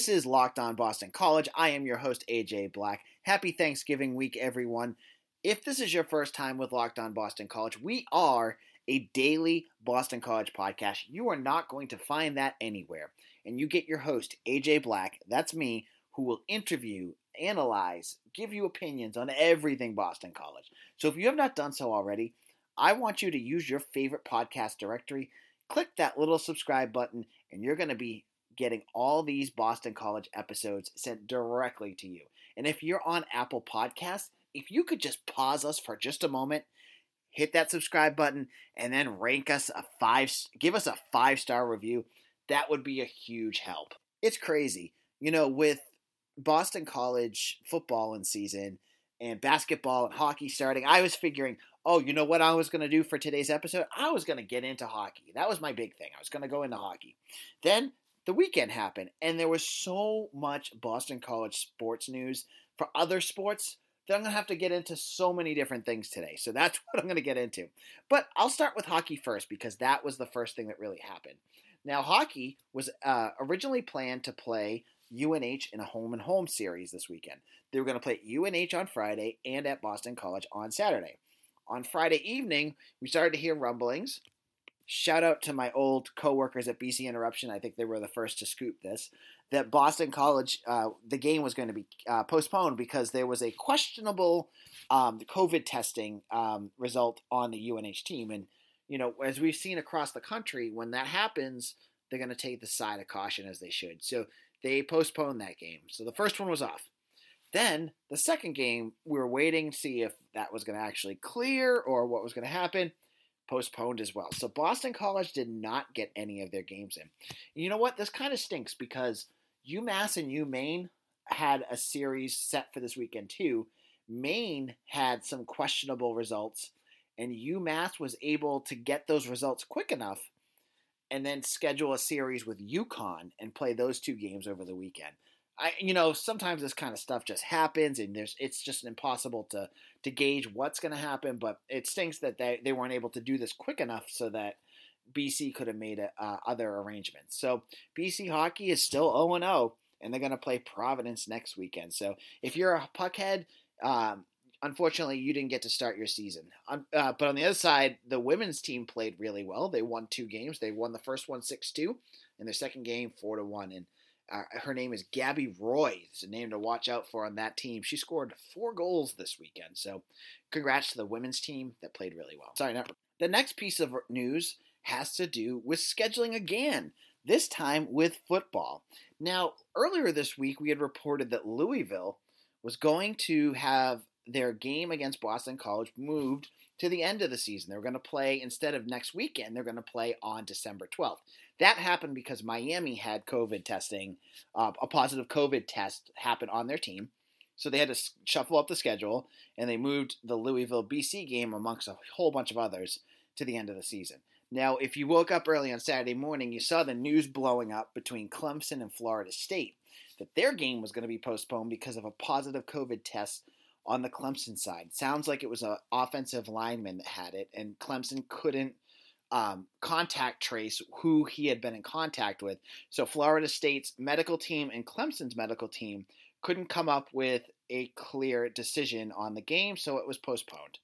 This is Locked On Boston College. I am your host, AJ Black. Happy Thanksgiving week, everyone. If this is your first time with Locked On Boston College, we are a daily Boston College podcast. You are not going to find that anywhere. And you get your host, AJ Black, that's me, who will interview, analyze, give you opinions on everything Boston College. So if you have not done so already, I want you to use your favorite podcast directory, click that little subscribe button, and you're going to be getting all these Boston College episodes sent directly to you. And if you're on Apple Podcasts, if you could just pause us for just a moment, hit that subscribe button, and then rank us a five, give us a five star review, that would be a huge help. It's crazy, you know, with Boston College football in season and basketball and hockey starting. I was figuring, oh, you know what I was going to do for today's episode? I was going to get into hockey. That was my big thing. I was going to go into hockey. Then the weekend happened, and there was so much Boston College sports news for other sports that I'm going to have to get into so many different things today. So that's what I'm going to get into. But I'll start with hockey first because that was the first thing that really happened. Now, hockey was uh, originally planned to play UNH in a home and home series this weekend. They were going to play UNH on Friday and at Boston College on Saturday. On Friday evening, we started to hear rumblings shout out to my old coworkers at BC Interruption. I think they were the first to scoop this. That Boston College, uh, the game was going to be uh, postponed because there was a questionable um, COVID testing um, result on the UNH team. And, you know, as we've seen across the country, when that happens, they're going to take the side of caution as they should. So they postponed that game. So the first one was off. Then the second game, we were waiting to see if that was going to actually clear or what was going to happen postponed as well. So Boston College did not get any of their games in. You know what? This kind of stinks because UMass and UMaine had a series set for this weekend too. Maine had some questionable results, and UMass was able to get those results quick enough and then schedule a series with UConn and play those two games over the weekend. I, you know, sometimes this kind of stuff just happens, and there's it's just impossible to to gauge what's going to happen. But it stinks that they they weren't able to do this quick enough so that BC could have made a, uh, other arrangements. So BC hockey is still 0 0, and they're going to play Providence next weekend. So if you're a puckhead, um, unfortunately, you didn't get to start your season. Uh, but on the other side, the women's team played really well. They won two games. They won the first one 6 2, and their second game 4 to 1. And uh, her name is Gabby Roy. It's a name to watch out for on that team. She scored four goals this weekend. So, congrats to the women's team that played really well. Sorry, not. The next piece of news has to do with scheduling again, this time with football. Now, earlier this week, we had reported that Louisville was going to have their game against Boston College moved to the end of the season. They're going to play instead of next weekend, they're going to play on December 12th. That happened because Miami had COVID testing, uh, a positive COVID test happened on their team. So they had to shuffle up the schedule and they moved the Louisville BC game amongst a whole bunch of others to the end of the season. Now, if you woke up early on Saturday morning, you saw the news blowing up between Clemson and Florida State that their game was going to be postponed because of a positive COVID test on the Clemson side. Sounds like it was an offensive lineman that had it, and Clemson couldn't um, contact trace who he had been in contact with. So Florida State's medical team and Clemson's medical team couldn't come up with a clear decision on the game, so it was postponed.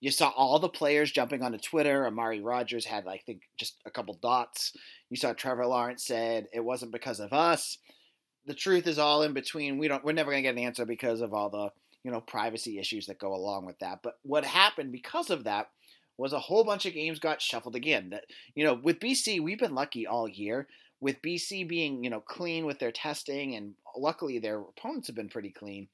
You saw all the players jumping onto Twitter. Amari Rogers had, I think, just a couple dots. You saw Trevor Lawrence said it wasn't because of us. The truth is all in between. We don't. We're never gonna get an answer because of all the you know privacy issues that go along with that. But what happened because of that was a whole bunch of games got shuffled again. That you know, with BC, we've been lucky all year. With BC being you know clean with their testing, and luckily their opponents have been pretty clean.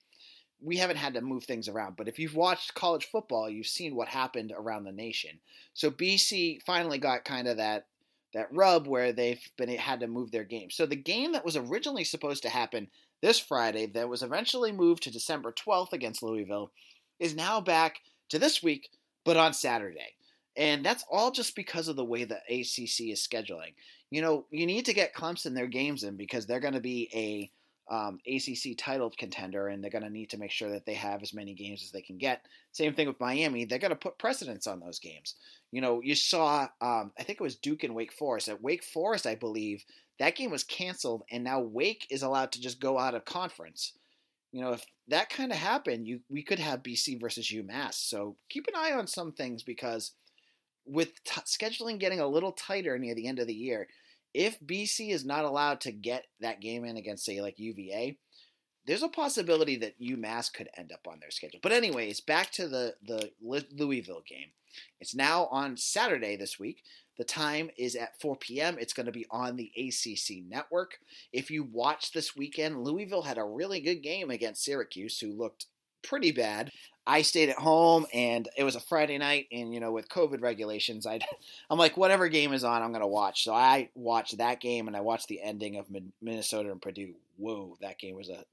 We haven't had to move things around. But if you've watched college football, you've seen what happened around the nation. So BC finally got kind of that that rub where they've been had to move their game. So the game that was originally supposed to happen this Friday, that was eventually moved to December 12th against Louisville, is now back to this week, but on Saturday. And that's all just because of the way the ACC is scheduling. You know, you need to get Clemson their games in because they're going to be a um, ACC title contender, and they're going to need to make sure that they have as many games as they can get. Same thing with Miami; they're going to put precedence on those games. You know, you saw, um, I think it was Duke and Wake Forest. At Wake Forest, I believe that game was canceled, and now Wake is allowed to just go out of conference. You know, if that kind of happened, you we could have BC versus UMass. So keep an eye on some things because with t- scheduling getting a little tighter near the end of the year, if BC is not allowed to get that game in against, say, like UVA, there's a possibility that UMass could end up on their schedule. But anyways, back to the the Louisville game. It's now on Saturday this week. The time is at 4 p.m. It's going to be on the ACC network. If you watch this weekend, Louisville had a really good game against Syracuse, who looked pretty bad. I stayed at home and it was a Friday night and you know with COVID regulations I I'm like whatever game is on I'm going to watch. So I watched that game and I watched the ending of Minnesota and Purdue. Whoa, that game was a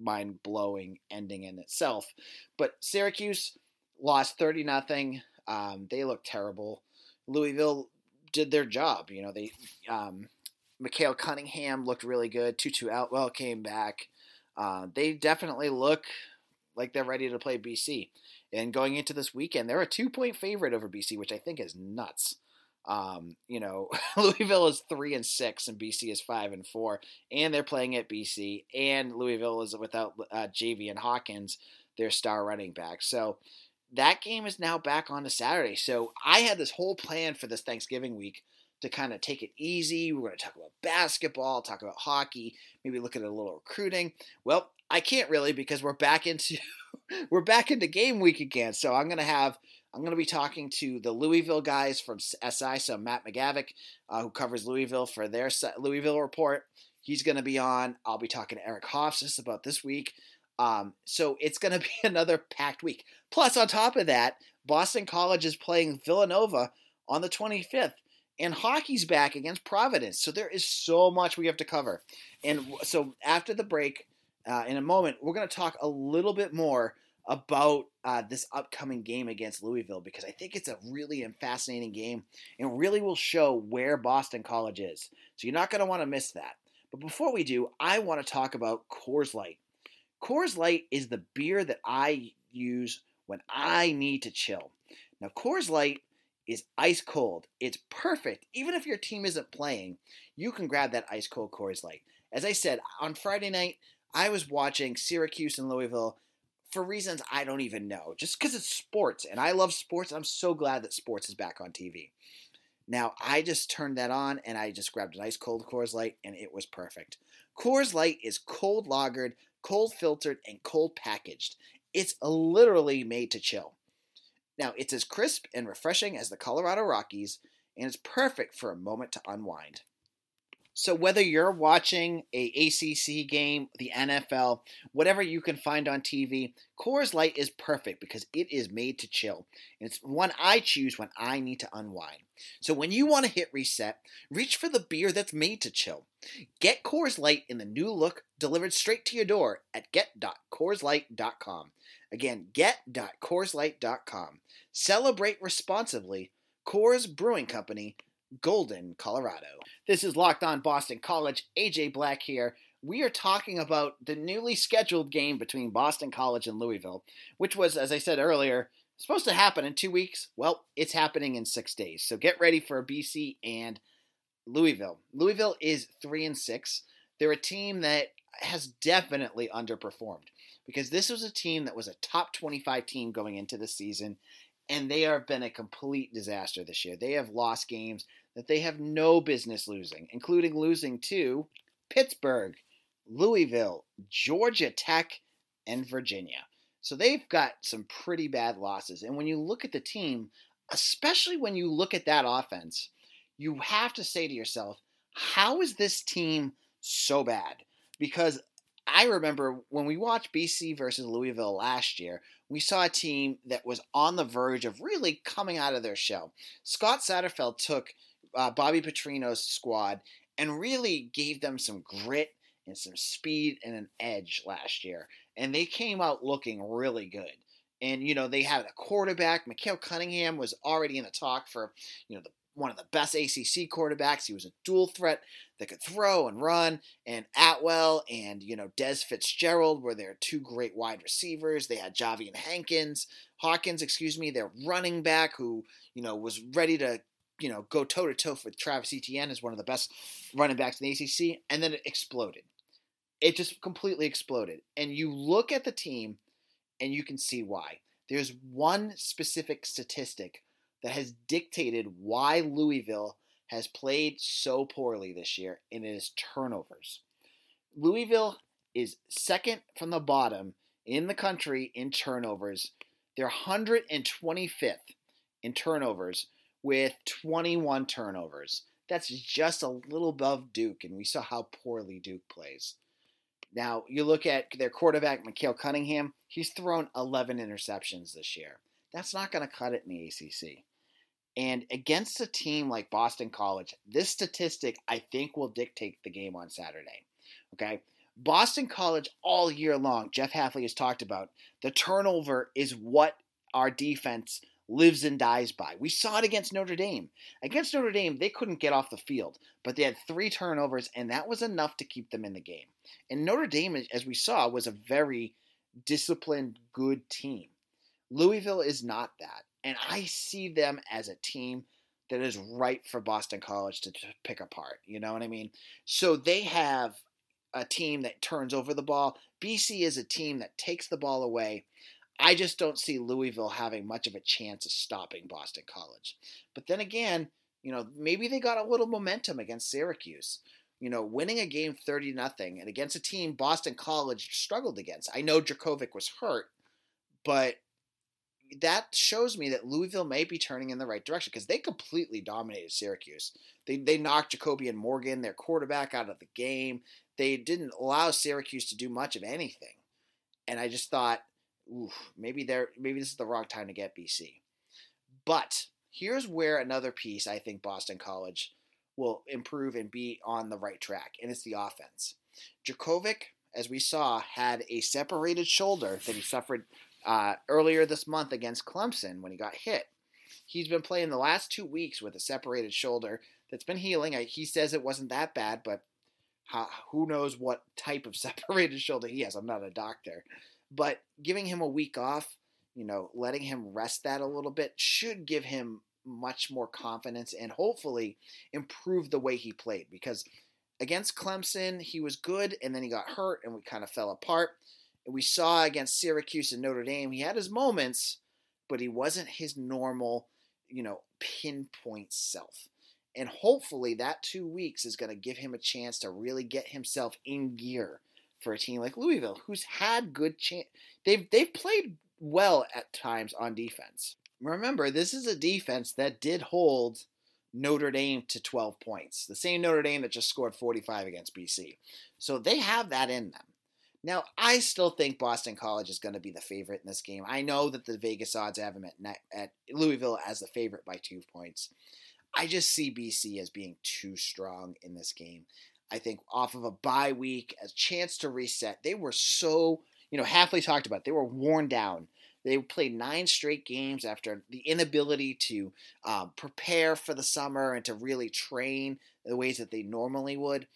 mind-blowing ending in itself. But Syracuse lost 30 nothing. Um, they looked terrible. Louisville did their job. You know, they um, Malik Cunningham looked really good. Tutu Atwell came back. Uh, they definitely look like they're ready to play BC. And going into this weekend, they're a two point favorite over BC, which I think is nuts. Um, you know, Louisville is three and six, and BC is five and four, and they're playing at BC, and Louisville is without uh, and Hawkins, their star running back. So that game is now back on the Saturday. So I had this whole plan for this Thanksgiving week to kind of take it easy. We're going to talk about basketball, talk about hockey, maybe look at a little recruiting. Well, I can't really because we're back into we're back into game week again. So I'm going to have I'm going to be talking to the Louisville guys from SI, so Matt McGavick, uh, who covers Louisville for their Louisville report. He's going to be on. I'll be talking to Eric Hofstas about this week. Um, so it's going to be another packed week. Plus, on top of that, Boston College is playing Villanova on the 25th, and hockey's back against Providence. So there is so much we have to cover. And so after the break, uh, in a moment, we're going to talk a little bit more about uh, this upcoming game against Louisville because I think it's a really fascinating game and really will show where Boston College is. So you're not going to want to miss that. But before we do, I want to talk about Coors Light. Coors Light is the beer that I use when I need to chill. Now, Coors Light is ice cold. It's perfect. Even if your team isn't playing, you can grab that ice cold Coors Light. As I said, on Friday night, I was watching Syracuse and Louisville for reasons I don't even know, just because it's sports and I love sports. I'm so glad that sports is back on TV. Now, I just turned that on and I just grabbed a nice cold Coors Light and it was perfect. Coors Light is cold lagered, cold filtered, and cold packaged. It's literally made to chill. Now, it's as crisp and refreshing as the Colorado Rockies, and it's perfect for a moment to unwind. So whether you're watching a ACC game, the NFL, whatever you can find on TV, Coors Light is perfect because it is made to chill. And it's one I choose when I need to unwind. So when you want to hit reset, reach for the beer that's made to chill. Get Coors Light in the new look delivered straight to your door at get.coorslight.com. Again, get.coorslight.com. Celebrate responsibly. Coors Brewing Company, Golden, Colorado. This is Locked On Boston College. AJ Black here. We are talking about the newly scheduled game between Boston College and Louisville, which was, as I said earlier, supposed to happen in two weeks. Well, it's happening in six days. So get ready for BC and Louisville. Louisville is three and six. They're a team that has definitely underperformed because this was a team that was a top 25 team going into the season, and they have been a complete disaster this year. They have lost games that they have no business losing, including losing to Pittsburgh, Louisville, Georgia Tech, and Virginia. So they've got some pretty bad losses. And when you look at the team, especially when you look at that offense, you have to say to yourself, how is this team so bad? Because I remember when we watched BC versus Louisville last year, we saw a team that was on the verge of really coming out of their shell. Scott Satterfield took uh, Bobby Petrino's squad and really gave them some grit and some speed and an edge last year. And they came out looking really good. And you know they had a quarterback. Malik Cunningham was already in the talk for you know the one of the best ACC quarterbacks. He was a dual threat that could throw and run. And Atwell and, you know, Des Fitzgerald were their two great wide receivers. They had Javian Hankins, Hawkins, excuse me, their running back who, you know, was ready to, you know, go toe to toe with Travis Etienne as one of the best running backs in the ACC. And then it exploded. It just completely exploded. And you look at the team and you can see why. There's one specific statistic that has dictated why Louisville has played so poorly this year, and it is turnovers. Louisville is second from the bottom in the country in turnovers. They're 125th in turnovers with 21 turnovers. That's just a little above Duke, and we saw how poorly Duke plays. Now, you look at their quarterback, Malik Cunningham, he's thrown 11 interceptions this year. That's not going to cut it in the ACC. And against a team like Boston College, this statistic I think will dictate the game on Saturday. Okay? Boston College all year long, Jeff Hafley has talked about the turnover is what our defense lives and dies by. We saw it against Notre Dame. Against Notre Dame, they couldn't get off the field, but they had three turnovers, and that was enough to keep them in the game. And Notre Dame, as we saw, was a very disciplined, good team. Louisville is not that. And I see them as a team that is ripe for Boston College to, pick apart. You know what I mean? So they have a team that turns over the ball. BC is a team that takes the ball away. I just don't see Louisville having much of a chance of stopping Boston College. But then again, you know, maybe they got a little momentum against Syracuse. You know, winning a game 30 nothing and against a team Boston College struggled against. I know Jurkovec was hurt, but that shows me that Louisville may be turning in the right direction because they completely dominated Syracuse. They they knocked Jacobian Morgan, their quarterback, out of the game. They didn't allow Syracuse to do much of anything, and I just thought, oof, maybe they're maybe this is the wrong time to get BC. But here's where another piece I think Boston College will improve and be on the right track, and it's the offense. Jurkovec, as we saw, had a separated shoulder that he suffered uh, earlier this month against Clemson when he got hit. He's been playing the last two weeks with a separated shoulder that's been healing. he says it wasn't that bad, but how, who knows what type of separated shoulder he has. I'm not a doctor. But giving him a week off, you know, letting him rest that a little bit should give him much more confidence and hopefully improve the way he played because against Clemson, he was good and then he got hurt and we kind of fell apart we saw against Syracuse and Notre Dame, he had his moments, but he wasn't his normal, you know, pinpoint self. And hopefully that two weeks is going to give him a chance to really get himself in gear for a team like Louisville, who's had good chance. They've they've played well at times on defense. Remember, this is a defense that did hold Notre Dame to 12 points. The same Notre Dame that just scored 45 against BC. So they have that in them. Now, I still think Boston College is going to be the favorite in this game. I know that the Vegas odds have them at, at Louisville as the favorite by two points. I just see BC as being too strong in this game. I think off of a bye week, a chance to reset. They were so, you know, Hafley talked about. It, they were worn down. They played nine straight games after the inability to um, prepare for the summer and to really train the ways that they normally would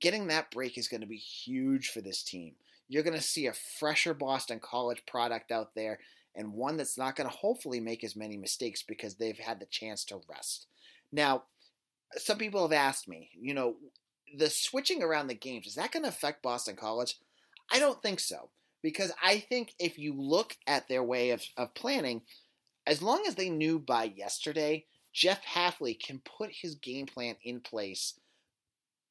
getting that break is going to be huge for this team. You're going to see a fresher Boston College product out there and one that's not going to hopefully make as many mistakes because they've had the chance to rest. Now, some people have asked me, you know, the switching around the games, is that going to affect Boston College? I don't think so. Because I think if you look at their way of, of planning, as long as they knew by yesterday, Jeff Hafley can put his game plan in place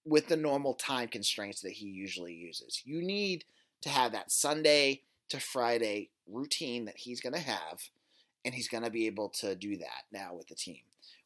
with the normal time constraints that he usually uses. You need to have that Sunday to Friday routine that he's going to have, and he's going to be able to do that now with the team.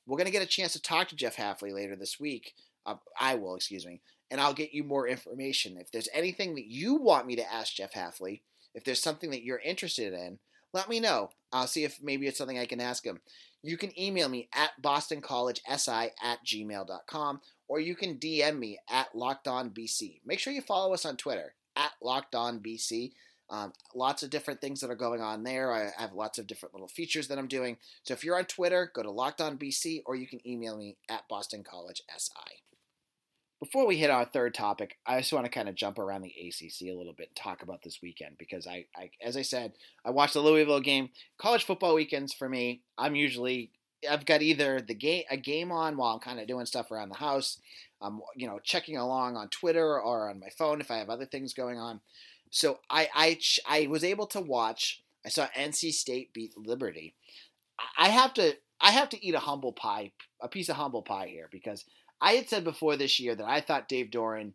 We're going to get a chance to talk to Jeff Hafley later this week. Uh, I will, excuse me, and I'll get you more information. If there's anything that you want me to ask Jeff Hafley, if there's something that you're interested in, let me know. I'll see if maybe it's something I can ask him. You can email me at bostoncollegesi at gmail.com or you can DM me at LockedOnBC. Make sure you follow us on Twitter at LockedOnBC. Um, lots of different things that are going on there. I have lots of different little features that I'm doing. So if you're on Twitter, go to Locked On BC, or you can email me at Boston College SI. Before we hit our third topic, I just want to kind of jump around the ACC a little bit and talk about this weekend because I, I as I said, I watched the Louisville game. College football weekends for me, I'm usually I've got either the game a game on while I'm kind of doing stuff around the house. I'm you know checking along on Twitter or on my phone if I have other things going on. So I I I was able to watch. I saw NC State beat Liberty. I have to I have to eat a humble pie, a piece of humble pie here because I had said before this year that I thought Dave Doeren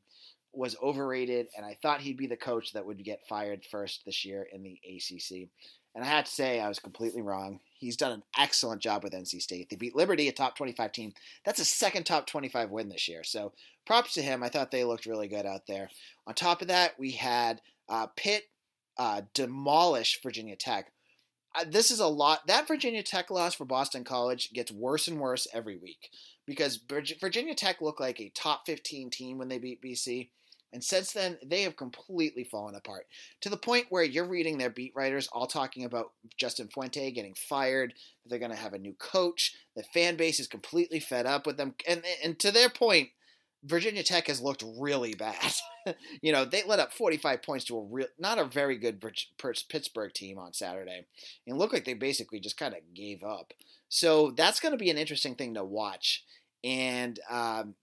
was overrated, and I thought he'd be the coach that would get fired first this year in the ACC. And I had to say I was completely wrong. He's done an excellent job with NC State. They beat Liberty, a top 25 team. That's a second top 25 win this year. So props to him. I thought they looked really good out there. On top of that, we had uh, Pitt uh, demolish Virginia Tech. Uh, this is a lot. That Virginia Tech loss for Boston College gets worse and worse every week because Virginia Tech looked like a top 15 team when they beat BC. And since then, they have completely fallen apart to the point where you're reading their beat writers all talking about Justin Fuente getting fired, they're going to have a new coach, the fan base is completely fed up with them. And, and to their point, Virginia Tech has looked really bad. you know, they let up 45 points to a real, not a very good Pittsburgh team on Saturday. And looked like they basically just kind of gave up. So that's going to be an interesting thing to watch and um,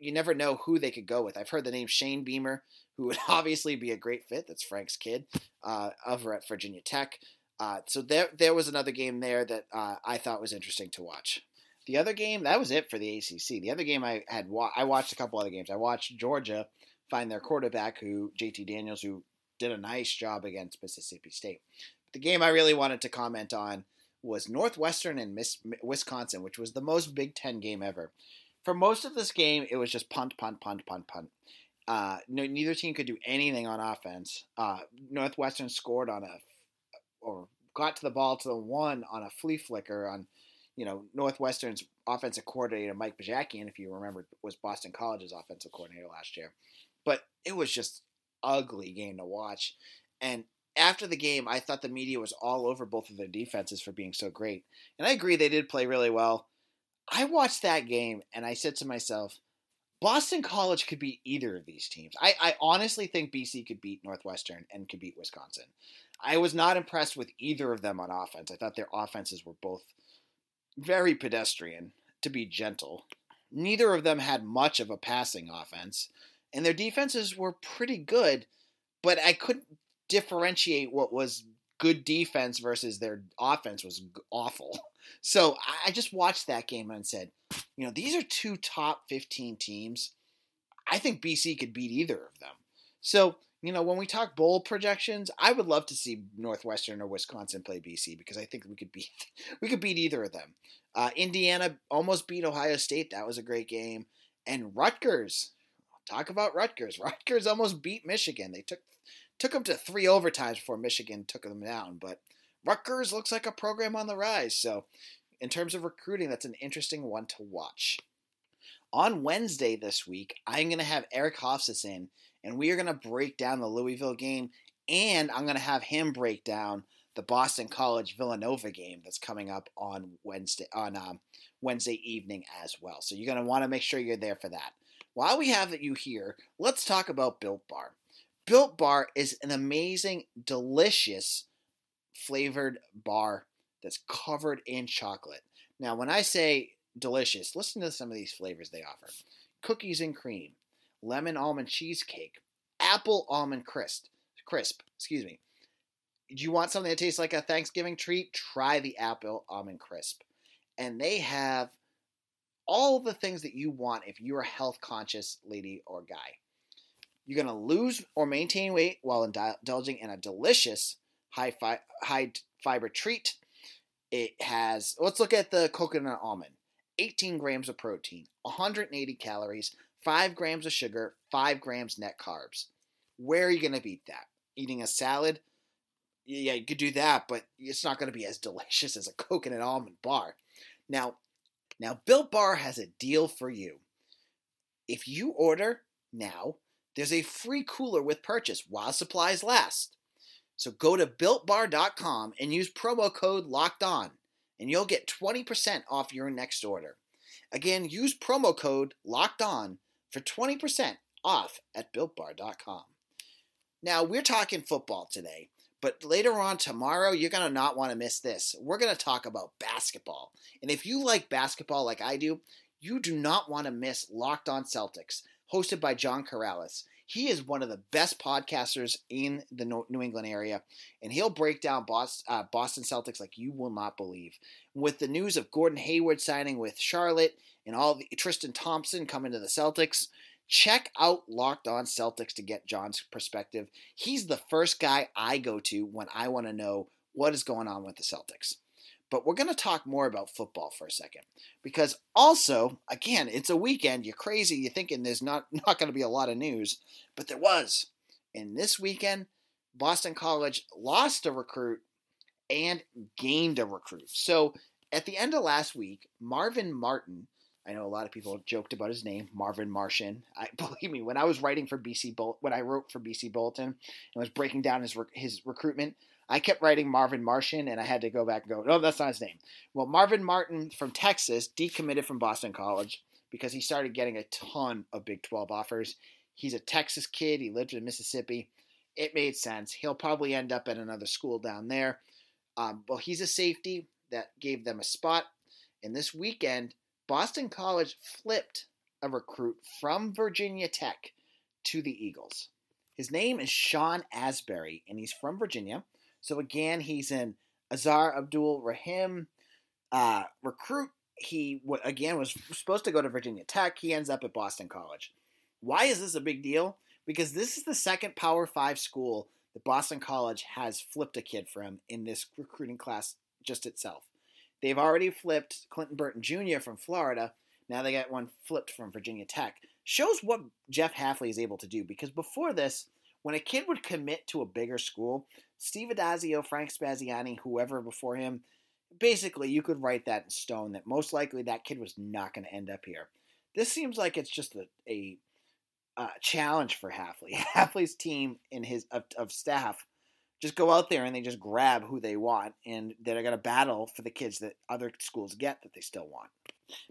you never know who they could go with. I've heard the name Shane Beamer, who would obviously be a great fit. That's Frank's kid uh, over at Virginia Tech. Uh, so there, there was another game there that uh, I thought was interesting to watch. The other game, that was it for the ACC. The other game I had, wa- I watched a couple other games. I watched Georgia find their quarterback, who JT Daniels, who did a nice job against Mississippi State. The game I really wanted to comment on was Northwestern and Miss, Wisconsin, which was the most Big Ten game ever. For most of this game, it was just punt, punt, punt, punt, punt. Uh, no, neither team could do anything on offense. Uh, Northwestern scored on a, or got to the ball to the one on a flea flicker on, you know, Northwestern's offensive coordinator Mike Bajakian, if you remember, was Boston College's offensive coordinator last year. But it was just ugly game to watch, and after the game, I thought the media was all over both of their defenses for being so great. And I agree, they did play really well. I watched that game and I said to myself, Boston College could beat either of these teams. I, I honestly think BC could beat Northwestern and could beat Wisconsin. I was not impressed with either of them on offense. I thought their offenses were both very pedestrian, to be gentle. Neither of them had much of a passing offense, and their defenses were pretty good, but I couldn't differentiate what was good defense versus their offense was awful. So I just watched that game and said, you know, these are two top 15 teams. I think BC could beat either of them. So, you know, when we talk bowl projections, I would love to see Northwestern or Wisconsin play BC because I think we could beat we could beat either of them. Uh, Indiana almost beat Ohio State. That was a great game. And Rutgers, talk about Rutgers. Rutgers almost beat Michigan. They took Took them to three overtimes before Michigan took them down, but Rutgers looks like a program on the rise. So, in terms of recruiting, that's an interesting one to watch. On Wednesday this week, I'm going to have Eric Hofstas in, and we are going to break down the Louisville game, and I'm going to have him break down the Boston College Villanova game that's coming up on Wednesday on um, Wednesday evening as well. So you're going to want to make sure you're there for that. While we have you here, let's talk about Built Bar. Built Bar is an amazing, delicious flavored bar that's covered in chocolate. Now, when I say delicious, listen to some of these flavors they offer cookies and cream, lemon almond cheesecake, apple almond crisp, crisp, excuse me. Do you want something that tastes like a Thanksgiving treat? Try the apple almond crisp. And they have all the things that you want if you're a health conscious lady or guy. You're going to lose or maintain weight while indulging in a delicious high, fi- high fiber treat. It has, let's look at the coconut almond 18 grams of protein, 180 calories, 5 grams of sugar, 5 grams net carbs. Where are you going to beat that? Eating a salad? Yeah, you could do that, but it's not going to be as delicious as a coconut almond bar. Now, now Built Bar has a deal for you. If you order now, there's a free cooler with purchase while supplies last. So go to builtbar.com and use promo code locked on, and you'll get 20% off your next order. Again, use promo code locked on for 20% off at builtbar.com. Now, we're talking football today, but later on tomorrow, you're going to not want to miss this. We're going to talk about basketball. And if you like basketball like I do, you do not want to miss Locked On Celtics, hosted by John Karalis. He is one of the best podcasters in the New England area, and he'll break down uh, Boston Celtics like you will not believe. With the news of Gordon Hayward signing with Charlotte and all the Tristan Thompson coming to the Celtics, check out Locked On Celtics to get John's perspective. He's the first guy I go to when I want to know what is going on with the Celtics. But we're going to talk more about football for a second because also, again, it's a weekend. You're crazy. You're thinking there's not not going to be a lot of news, but there was. And this weekend, Boston College lost a recruit and gained a recruit. So at the end of last week, Marvin Martin. I know a lot of people joked about his name, Marvin Martian. I believe me, when I was writing for BC Bull, when I wrote for BC Bulletin and was breaking down his his recruitment, I kept writing Marvin Martian, and I had to go back and go, no, that's not his name. Well, Marvin Martin from Texas decommitted from Boston College because he started getting a ton of Big 12 offers. He's a Texas kid. He lived in Mississippi. It made sense. He'll probably end up at another school down there. Um, well, he's a safety that gave them a spot. And this weekend, Boston College flipped a recruit from Virginia Tech to the Eagles. His name is Sean Asbury, and he's from Virginia. So again, he's in Aazaar Abdul Rahim uh, recruit. He again was supposed to go to Virginia Tech. He ends up at Boston College. Why is this a big deal? Because this is the second Power Five school that Boston College has flipped a kid from in this recruiting class just itself. They've already flipped Clinton Burton Jr. from Florida. Now they got one flipped from Virginia Tech. Shows what Jeff Hafley is able to do because before this, when a kid would commit to a bigger school, Steve Addazio, Frank Spaziani, whoever before him, basically you could write that in stone that most likely that kid was not going to end up here. This seems like it's just a, a uh, challenge for Hafley. Hafley's team and his of, of, staff just go out there and they just grab who they want, and they're going to battle for the kids that other schools get that they still want.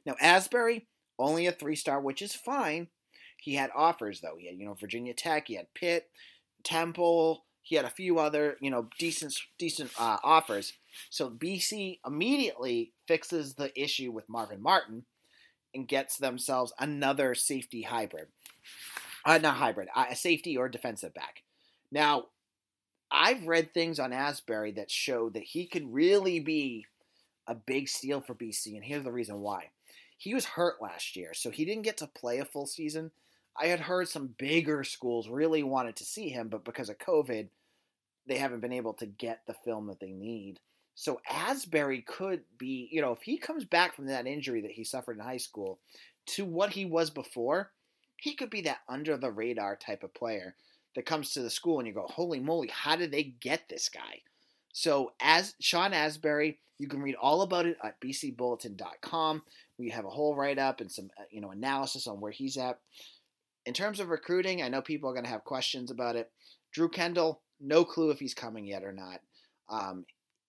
Now Asbury only a three star, which is fine. He had offers though. He had you know Virginia Tech, he had Pitt, Temple, he had a few other, you know, decent decent uh, offers. So BC immediately fixes the issue with Marvin Martin and gets themselves another safety hybrid. Uh, not hybrid, a safety or defensive back. Now, I've read things on Asbury that show that he could really be a big steal for BC, and here's the reason why. He was hurt last year, so he didn't get to play a full season. I had heard some bigger schools really wanted to see him, but because of COVID, they haven't been able to get the film that they need. So Asbury could be, you know, if he comes back from that injury that he suffered in high school to what he was before, he could be that under the radar type of player that comes to the school and you go, holy moly, how did they get this guy? So as Sean Asbury, you can read all about it at bcbulletin.com. We have a whole write up and some, uh, you know, analysis on where he's at. In terms of recruiting, I know people are going to have questions about it. Drew Kendall, no clue if he's coming yet or not. Um,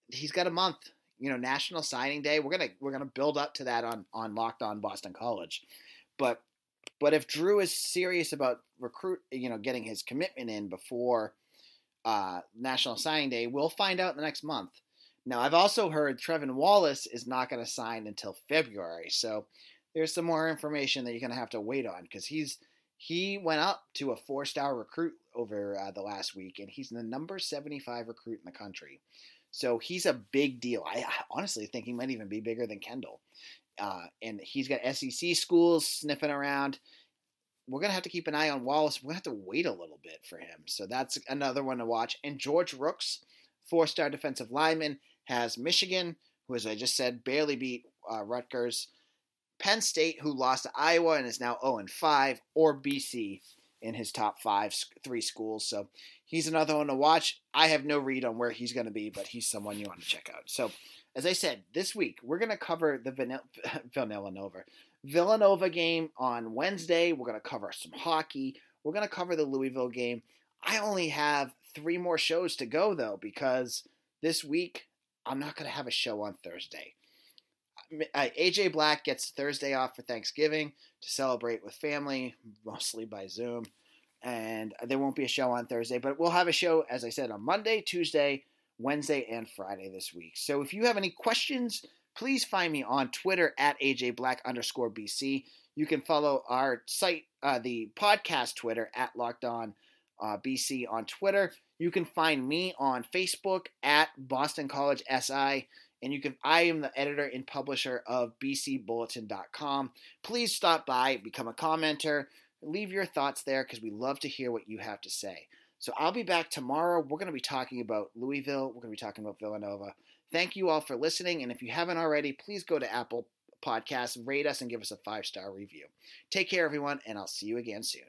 he's got a month. You know, National Signing Day. We're gonna we're gonna build up to that on on Locked On Boston College, but but if Drew is serious about recruit, you know, getting his commitment in before uh, National Signing Day, we'll find out in the next month. Now, I've also heard Trevin Wallace is not going to sign until February, so there's some more information that you're going to have to wait on because he's he went up to a four star recruit over uh, the last week, and he's the number 75 recruit in the country. So he's a big deal. I, honestly think he might even be bigger than Kendall. Uh, and he's got SEC schools sniffing around. We're going to have to keep an eye on Wallace. We're going to have to wait a little bit for him. So that's another one to watch. And George Rooks, four star defensive lineman, has Michigan, who, as I just said, barely beat uh, Rutgers. Penn State, who lost to Iowa and is now 0 5, or BC in his top five, three schools. So he's another one to watch. I have no read on where he's going to be, but he's someone you want to check out. So, as I said, this week we're going to cover the Vanilla, Villanova Villanova game on Wednesday. We're going to cover some hockey. We're going to cover the Louisville game. I only have three more shows to go though, because this week I'm not going to have a show on Thursday. Uh, AJ Black gets Thursday off for Thanksgiving to celebrate with family, mostly by Zoom. And there won't be a show on Thursday, but we'll have a show, as I said, on Monday, Tuesday, Wednesday, and Friday this week. So if you have any questions, please find me on Twitter at AJ Black underscore BC. You can follow our site, uh, the podcast Twitter at Locked On uh, BC on Twitter. You can find me on Facebook at Boston College SI. And you can I am the editor and publisher of bcbulletin.com. Please stop by, become a commenter, leave your thoughts there because we love to hear what you have to say. So I'll be back tomorrow. We're going to be talking about Louisville. We're going to be talking about Villanova. Thank you all for listening. And if you haven't already, please go to Apple Podcasts, rate us, and give us a five star review. Take care, everyone, and I'll see you again soon.